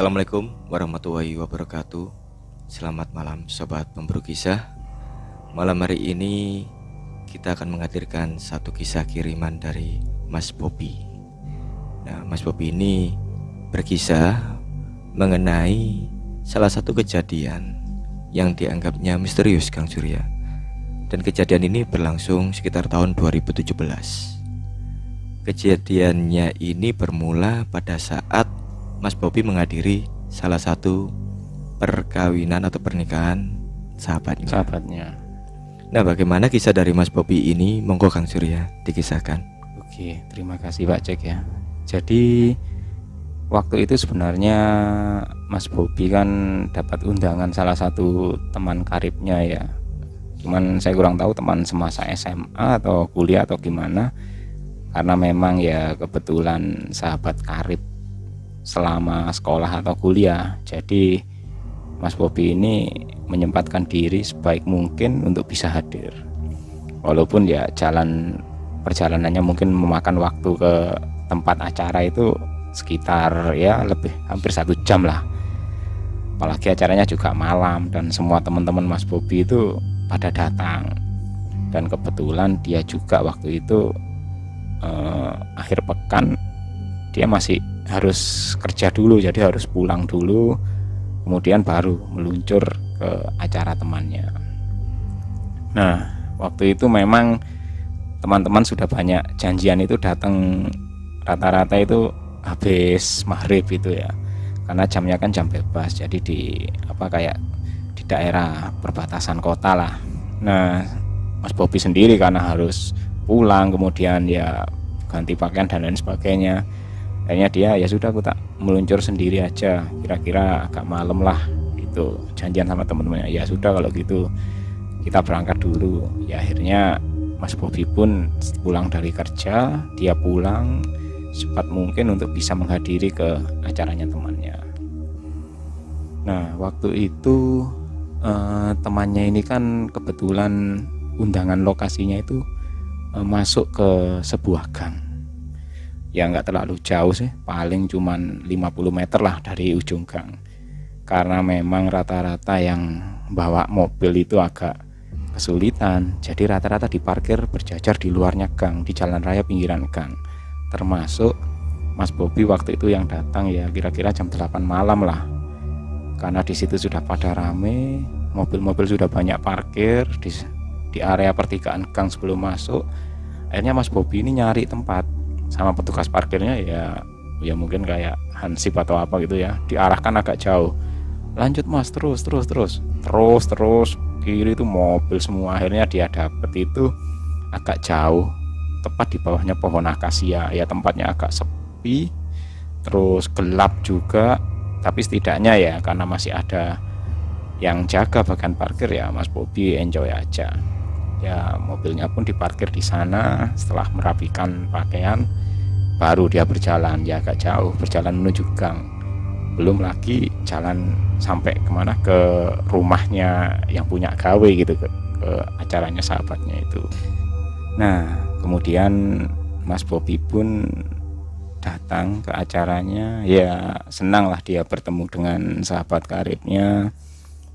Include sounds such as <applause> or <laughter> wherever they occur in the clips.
Assalamualaikum warahmatullahi wabarakatuh. Selamat malam sobat pemburu kisah. Malam hari ini kita akan menghadirkan satu kisah kiriman dari Mas Bobi. Nah Mas Bobi ini berkisah mengenai salah satu kejadian yang dianggapnya misterius Kang Surya. Dan kejadian ini berlangsung sekitar tahun 2017 Kejadiannya ini bermula pada saat Mas Bobi menghadiri salah satu perkawinan atau pernikahan sahabatnya. sahabatnya. Nah, bagaimana kisah dari Mas Bobi ini? Monggo Kang Surya dikisahkan. Oke, terima kasih Pak Cek ya. Jadi waktu itu sebenarnya Mas Bobi kan dapat undangan salah satu teman karibnya ya. Cuman saya kurang tahu teman semasa SMA atau kuliah atau gimana. Karena memang ya kebetulan sahabat karib selama sekolah atau kuliah. Jadi Mas Bobi ini menyempatkan diri sebaik mungkin untuk bisa hadir. Walaupun ya jalan perjalanannya mungkin memakan waktu ke tempat acara itu sekitar ya lebih hampir satu jam lah. Apalagi acaranya juga malam dan semua teman-teman Mas Bobi itu pada datang. Dan kebetulan dia juga waktu itu eh, akhir pekan dia masih harus kerja dulu jadi harus pulang dulu kemudian baru meluncur ke acara temannya. Nah waktu itu memang teman-teman sudah banyak janjian itu datang rata-rata itu habis maghrib itu ya. Karena jamnya kan jam bebas jadi di apa kayak di daerah perbatasan kota lah. Nah Mas Bobi sendiri karena harus pulang kemudian ya ganti pakaian dan lain sebagainya akhirnya dia ya sudah aku tak meluncur sendiri aja. Kira-kira agak malam lah itu janjian sama teman-temannya ya sudah kalau gitu kita berangkat dulu. Ya akhirnya Mas Bobi pun pulang dari kerja dia pulang cepat mungkin untuk bisa menghadiri ke acaranya temannya. Nah waktu itu eh, temannya ini kan kebetulan undangan lokasinya itu eh, masuk ke sebuah gang ya nggak terlalu jauh sih. Paling cuman 50 meter lah dari ujung gang. Karena memang rata-rata yang bawa mobil itu agak kesulitan. Jadi rata-rata diparkir berjajar di luarnya gang di jalan raya pinggiran gang. Termasuk Mas Bobi waktu itu yang datang ya kira-kira jam 8 malam lah. Karena di situ sudah pada rame mobil-mobil sudah banyak parkir di, di area pertigaan gang sebelum masuk. Akhirnya Mas Bobi ini nyari tempat sama petugas parkirnya ya ya mungkin kayak hansip atau apa gitu ya. Diarahkan agak jauh. Lanjut mas terus terus terus. Terus terus kiri itu mobil semua. Akhirnya dia dapet itu agak jauh. Tepat di bawahnya pohon akasia. Ya tempatnya agak sepi. Terus gelap juga. Tapi setidaknya ya karena masih ada yang jaga bagian parkir ya Mas Bobi enjoy aja. Ya mobilnya pun diparkir di sana setelah merapikan pakaian baru dia berjalan ya agak jauh. Berjalan menuju gang. Belum lagi jalan sampai ke mana? Ke rumahnya yang punya gawe gitu ke, ke acaranya sahabatnya itu. Nah kemudian Mas Bobi pun datang ke acaranya. Ya senang lah dia bertemu dengan sahabat karibnya.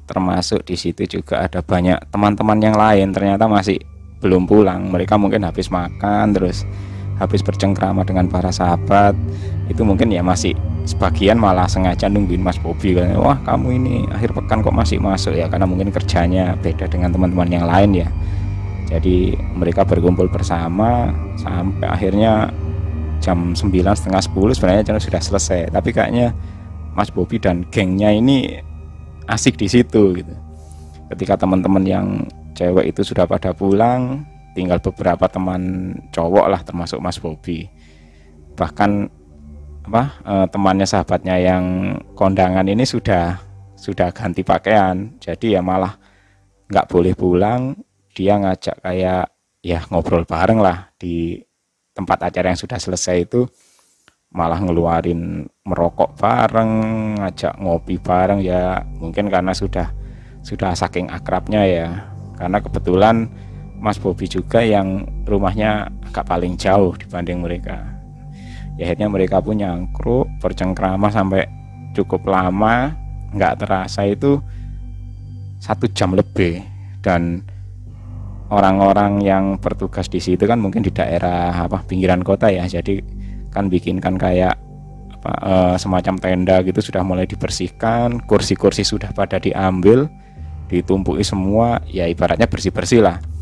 Termasuk di situ juga ada banyak teman-teman yang lain. Ternyata masih belum pulang. Mereka mungkin habis makan terus habis bercengkrama dengan para sahabat itu mungkin ya masih sebagian malah sengaja nungguin Mas Bobi kan wah kamu ini akhir pekan kok masih masuk ya karena mungkin kerjanya beda dengan teman-teman yang lain ya jadi mereka berkumpul bersama sampai akhirnya jam 9 setengah 10 sebenarnya sudah selesai tapi kayaknya Mas Bobi dan gengnya ini asik di situ gitu. Ketika teman-teman yang cewek itu sudah pada pulang, tinggal beberapa teman cowok lah termasuk Mas Bobi. Bahkan apa eh, temannya sahabatnya yang kondangan ini sudah sudah ganti pakaian, jadi ya malah nggak boleh pulang. Dia ngajak kayak ya ngobrol bareng lah di tempat acara yang sudah selesai itu malah ngeluarin merokok bareng, ngajak ngopi bareng ya mungkin karena sudah sudah saking akrabnya ya. Karena kebetulan Mas Bobi juga yang rumahnya agak paling jauh dibanding mereka. Ya akhirnya mereka pun nyangkruk bercengkrama sampai cukup lama. Nggak terasa itu satu jam lebih. Dan orang-orang yang bertugas di situ kan mungkin di daerah apa pinggiran kota ya. Jadi kan bikinkan kayak apa eh, semacam tenda gitu sudah mulai dibersihkan kursi-kursi sudah pada diambil ditumpuki semua. Ya ibaratnya bersih-bersih lah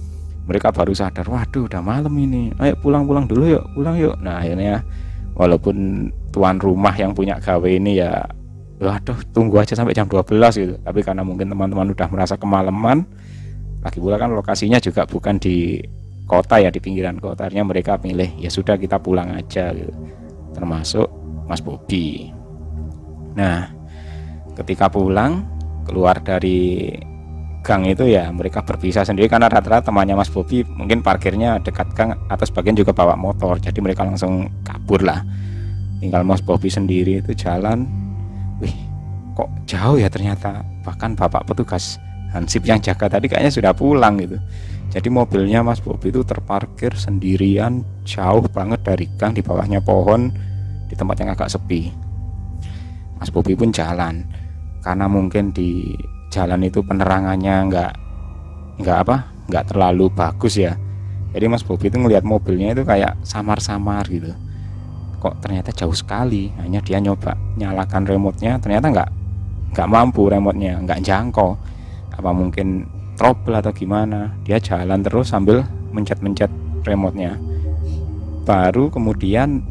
mereka baru sadar waduh udah malam ini. Ayo pulang-pulang dulu yuk pulang yuk. Nah akhirnya walaupun tuan rumah yang punya gawe ini ya waduh tunggu aja sampai jam 12 gitu. Tapi karena mungkin teman-teman udah merasa kemalaman lagi pula kan lokasinya juga bukan di kota ya di pinggiran kota. Artinya mereka pilih ya sudah kita pulang aja gitu. Termasuk Mas Bobi. Nah ketika pulang keluar dari gang itu ya mereka berpisah sendiri karena rata-rata temannya Mas Bobi mungkin parkirnya dekat gang atau sebagian juga bawa motor jadi mereka langsung kabur lah. Tinggal Mas Bobi sendiri itu jalan. Wih kok jauh ya ternyata. Bahkan bapak petugas Hansip yang jaga tadi kayaknya sudah pulang gitu. Jadi mobilnya Mas Bobi itu terparkir sendirian jauh banget dari gang di bawahnya pohon di tempat yang agak sepi. Mas Bobi pun jalan. Karena mungkin di jalan itu penerangannya nggak nggak apa nggak terlalu bagus ya. Jadi Mas Bobi itu ngelihat mobilnya itu kayak samar-samar gitu. Kok ternyata jauh sekali hanya dia nyoba nyalakan remote-nya ternyata nggak nggak mampu remote-nya nggak jangkau. Apa mungkin trouble atau gimana? Dia jalan terus sambil mencet-mencet remote-nya. Baru kemudian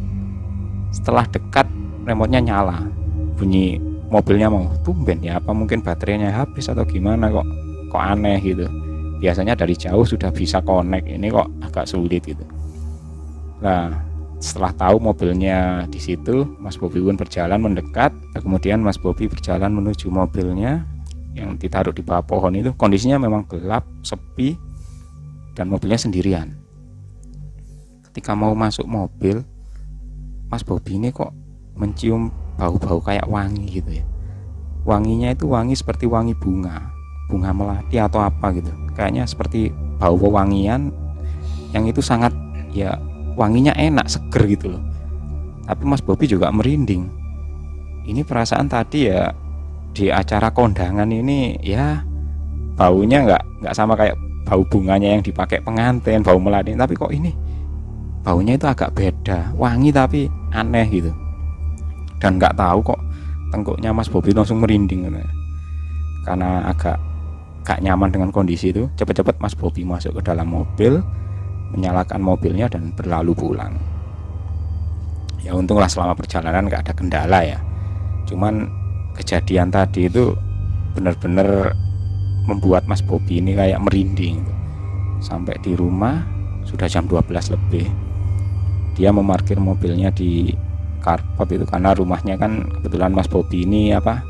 setelah dekat remote-nya nyala bunyi mobilnya mau tumben ya apa mungkin baterainya habis atau gimana kok kok aneh gitu. Biasanya dari jauh sudah bisa connect ini kok agak sulit gitu. Nah setelah tahu mobilnya di situ Mas Bobi pun berjalan mendekat kemudian Mas Bobi berjalan menuju mobilnya yang ditaruh di bawah pohon itu. Kondisinya memang gelap sepi dan mobilnya sendirian. Ketika mau masuk mobil Mas Bobi ini kok mencium bau-bau kayak wangi gitu ya. Wanginya itu wangi seperti wangi bunga bunga melati atau apa gitu. Kayaknya seperti bau wangian yang itu sangat ya wanginya enak seger gitu loh. Tapi Mas Bobi juga merinding. Ini perasaan tadi ya di acara kondangan ini ya baunya nggak nggak sama kayak bau bunganya yang dipakai pengantin bau melati. Tapi kok ini baunya itu agak beda wangi tapi aneh gitu dan nggak tahu kok tengkuknya Mas Bobi langsung merinding karena agak gak nyaman dengan kondisi itu cepat-cepat Mas Bobi masuk ke dalam mobil menyalakan mobilnya dan berlalu pulang. Ya untunglah selama perjalanan gak ada kendala ya. Cuman kejadian tadi itu benar-benar membuat Mas Bobi ini kayak merinding. Sampai di rumah sudah jam 12 lebih. Dia memarkir mobilnya di karpot itu karena rumahnya kan kebetulan Mas Bobi ini apa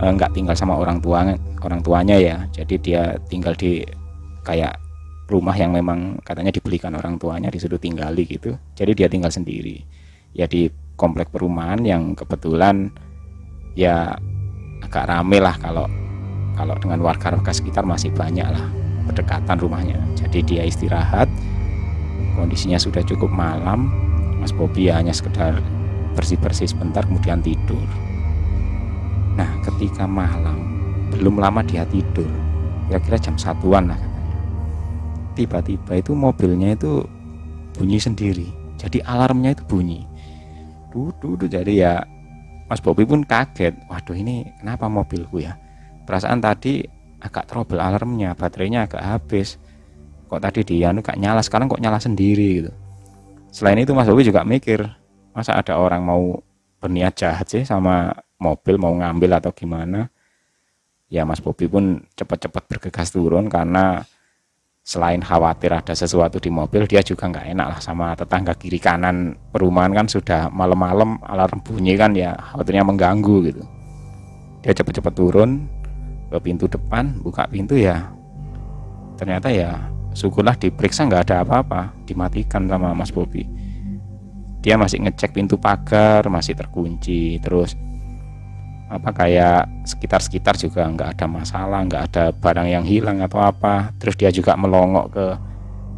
eh, nggak tinggal sama orang tua orang tuanya ya. Jadi dia tinggal di kayak rumah yang memang katanya dibelikan orang tuanya disuruh tinggali gitu. Jadi dia tinggal sendiri. Ya di komplek perumahan yang kebetulan ya agak rame lah kalau kalau dengan warga-warga sekitar masih banyak lah berdekatan rumahnya. Jadi dia istirahat kondisinya sudah cukup malam. Mas Bobi ya hanya sekedar bersih-bersih sebentar kemudian tidur. Nah ketika malam belum lama dia tidur kira-kira jam satuan lah katanya. Tiba-tiba itu mobilnya itu bunyi sendiri jadi alarmnya itu bunyi. Duduk jadi ya Mas Bobi pun kaget. Waduh ini kenapa mobilku ya? Perasaan tadi agak trouble alarmnya baterainya agak habis. Kok tadi dia gak nyala sekarang kok nyala sendiri gitu. Selain itu Mas Bobi juga mikir masa ada orang mau berniat jahat sih sama mobil mau ngambil atau gimana? Ya Mas Bobi pun cepat-cepat bergegas turun karena selain khawatir ada sesuatu di mobil dia juga nggak enak lah sama tetangga kiri kanan. Perumahan kan sudah malam-malam alarm bunyi kan ya khawatirnya mengganggu gitu. Dia cepat-cepat turun ke pintu depan buka pintu ya. Ternyata ya syukurlah diperiksa nggak ada apa-apa dimatikan sama Mas Bobi dia masih ngecek pintu pagar masih terkunci terus apa kayak sekitar-sekitar juga nggak ada masalah nggak ada barang yang hilang atau apa. Terus dia juga melongok ke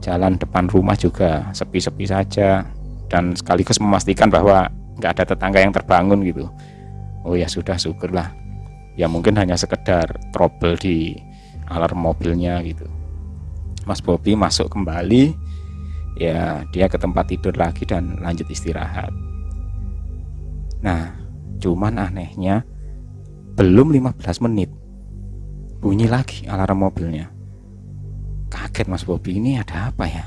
jalan depan rumah juga sepi-sepi saja. Dan sekaligus memastikan bahwa nggak ada tetangga yang terbangun gitu. Oh ya sudah syukurlah. Ya mungkin hanya sekedar trouble di alarm mobilnya gitu. Mas Bobi masuk kembali ya dia ke tempat tidur lagi dan lanjut istirahat. Nah cuman anehnya belum 15 menit. Bunyi lagi alarm mobilnya. Kaget Mas Bobi ini ada apa ya?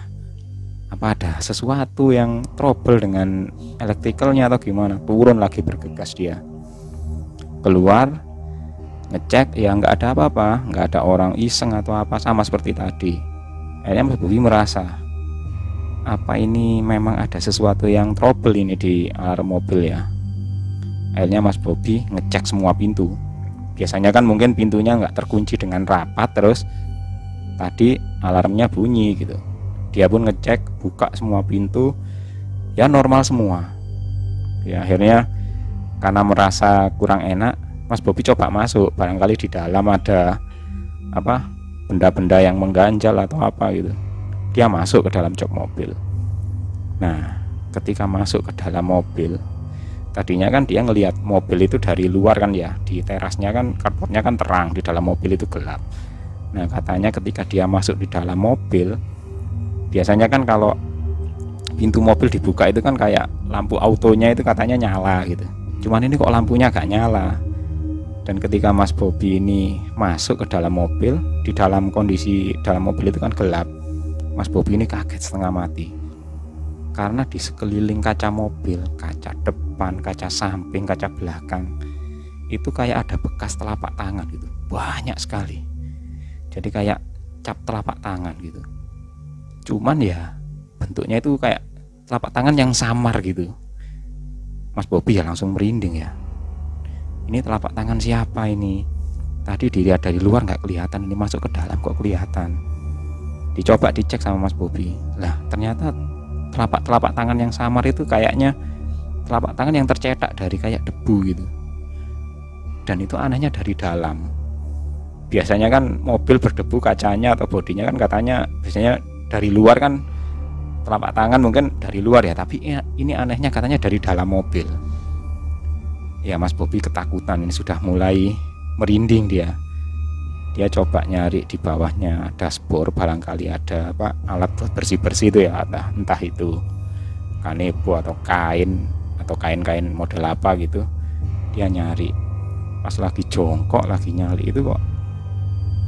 Apa ada sesuatu yang trouble dengan elektrikalnya atau gimana? Turun lagi bergegas dia. Keluar ngecek ya nggak ada apa-apa. Nggak ada orang iseng atau apa sama seperti tadi. Akhirnya Mas Bobi merasa apa ini memang ada sesuatu yang trouble ini di alarm mobil ya? Akhirnya Mas Bobi ngecek semua pintu. Biasanya kan mungkin pintunya nggak terkunci dengan rapat terus tadi alarmnya bunyi gitu. Dia pun ngecek buka semua pintu. Ya normal semua. Ya akhirnya karena merasa kurang enak Mas Bobi coba masuk. Barangkali di dalam ada apa benda-benda yang mengganjal atau apa gitu dia masuk ke dalam jok mobil. Nah ketika masuk ke dalam mobil tadinya kan dia ngelihat mobil itu dari luar kan ya di terasnya kan karpotnya kan terang di dalam mobil itu gelap. Nah katanya ketika dia masuk di dalam mobil biasanya kan kalau pintu mobil dibuka itu kan kayak lampu autonya itu katanya nyala gitu. Cuman ini kok lampunya gak nyala? Dan ketika Mas Bobi ini masuk ke dalam mobil di dalam kondisi dalam mobil itu kan gelap Mas Bobi ini kaget setengah mati. Karena di sekeliling kaca mobil kaca depan kaca samping kaca belakang itu kayak ada bekas telapak tangan gitu. Banyak sekali. Jadi kayak cap telapak tangan gitu. Cuman ya bentuknya itu kayak telapak tangan yang samar gitu. Mas Bobi ya langsung merinding ya. Ini telapak tangan siapa ini? Tadi dilihat dari luar nggak kelihatan ini masuk ke dalam kok kelihatan dicoba dicek sama Mas Bobi. Lah ternyata telapak telapak tangan yang samar itu kayaknya telapak tangan yang tercetak dari kayak debu gitu. Dan itu anehnya dari dalam. Biasanya kan mobil berdebu kacanya atau bodinya kan katanya biasanya dari luar kan telapak tangan mungkin dari luar ya tapi ini anehnya katanya dari dalam mobil. Ya Mas Bobi ketakutan ini sudah mulai merinding dia dia coba nyari di bawahnya dashboard barangkali ada apa alat bersih bersih itu ya entah, entah itu kanebo atau kain atau kain-kain model apa gitu. Dia nyari. Pas lagi jongkok lagi nyari itu kok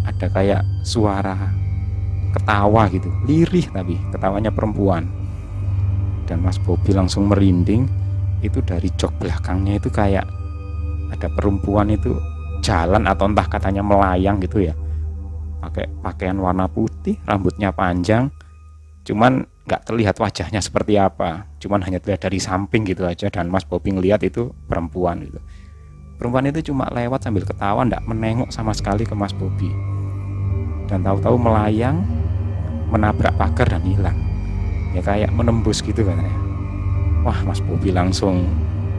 ada kayak suara ketawa gitu. Lirih tapi ketawanya perempuan. Dan Mas Bobi langsung merinding. Itu dari jok belakangnya itu kayak ada perempuan itu jalan atau entah katanya melayang gitu ya. Pakai pakaian warna putih rambutnya panjang. Cuman nggak terlihat wajahnya seperti apa. Cuman hanya terlihat dari samping gitu aja. Dan Mas Bobi ngeliat itu perempuan gitu. Perempuan itu cuma lewat sambil ketawa ndak menengok sama sekali ke Mas Bobi. Dan tahu-tahu melayang menabrak pagar dan hilang. Ya kayak menembus gitu kan ya wah Mas Bobi langsung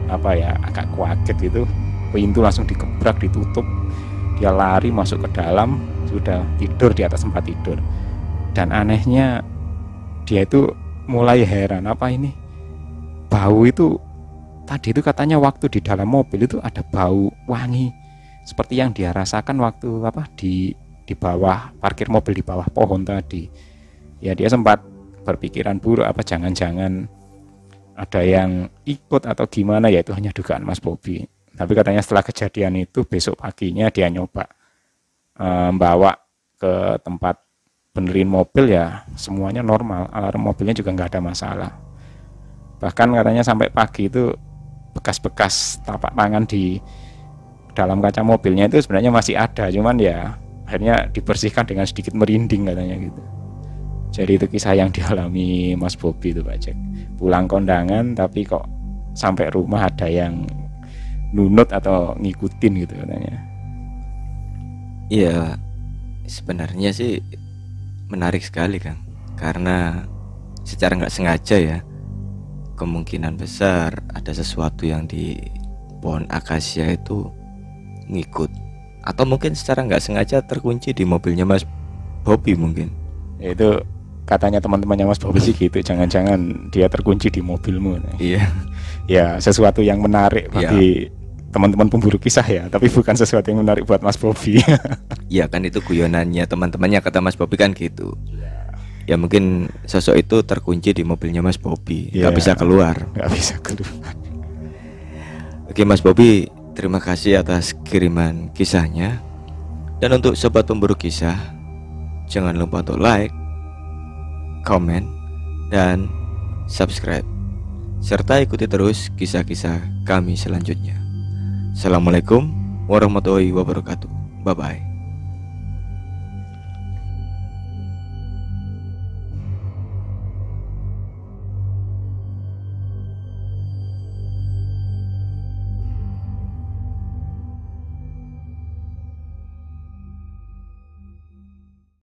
apa ya agak kaget gitu pintu langsung dikebrak ditutup. Dia lari masuk ke dalam sudah tidur di atas tempat tidur. Dan anehnya dia itu mulai heran apa ini? Bau itu tadi itu katanya waktu di dalam mobil itu ada bau wangi. Seperti yang dia rasakan waktu apa di di bawah parkir mobil di bawah pohon tadi. Ya dia sempat berpikiran buruk apa jangan-jangan ada yang ikut atau gimana? Ya itu hanya dugaan Mas Bobi tapi katanya setelah kejadian itu besok paginya dia nyoba membawa ke tempat benerin mobil ya semuanya normal. Alarm mobilnya juga nggak ada masalah. Bahkan katanya sampai pagi itu bekas-bekas tapak tangan di dalam kaca mobilnya itu sebenarnya masih ada cuman ya akhirnya dibersihkan dengan sedikit merinding katanya gitu. Jadi itu kisah yang dialami Mas Bobi itu Pak Jack. Pulang kondangan tapi kok sampai rumah ada yang nunut atau ngikutin gitu katanya. Iya sebenarnya sih menarik sekali kan. Karena secara nggak sengaja ya kemungkinan besar ada sesuatu yang di pohon akasia itu ngikut. Atau mungkin secara nggak sengaja terkunci di mobilnya Mas Bobby mungkin. Ya, itu katanya teman-temannya Mas Bobby sih gitu jangan-jangan dia terkunci di mobilmu. Iya. Ya sesuatu yang menarik iya. bagi ya. Teman-teman pemburu kisah ya, tapi bukan sesuatu yang menarik buat Mas Bobi. <laughs> Iya kan itu guyonannya teman-temannya kata Mas Bobi kan gitu. Ya mungkin sosok itu terkunci di mobilnya Mas Bobi, nggak Iya. bisa keluar. Nggak bisa keluar. Oke Mas Bobi, terima kasih atas kiriman kisahnya. Dan untuk sobat pemburu kisah, jangan lupa untuk like, komen, dan subscribe. Serta ikuti terus kisah-kisah kami selanjutnya. Assalamualaikum warahmatullahi wabarakatuh. Bye bye.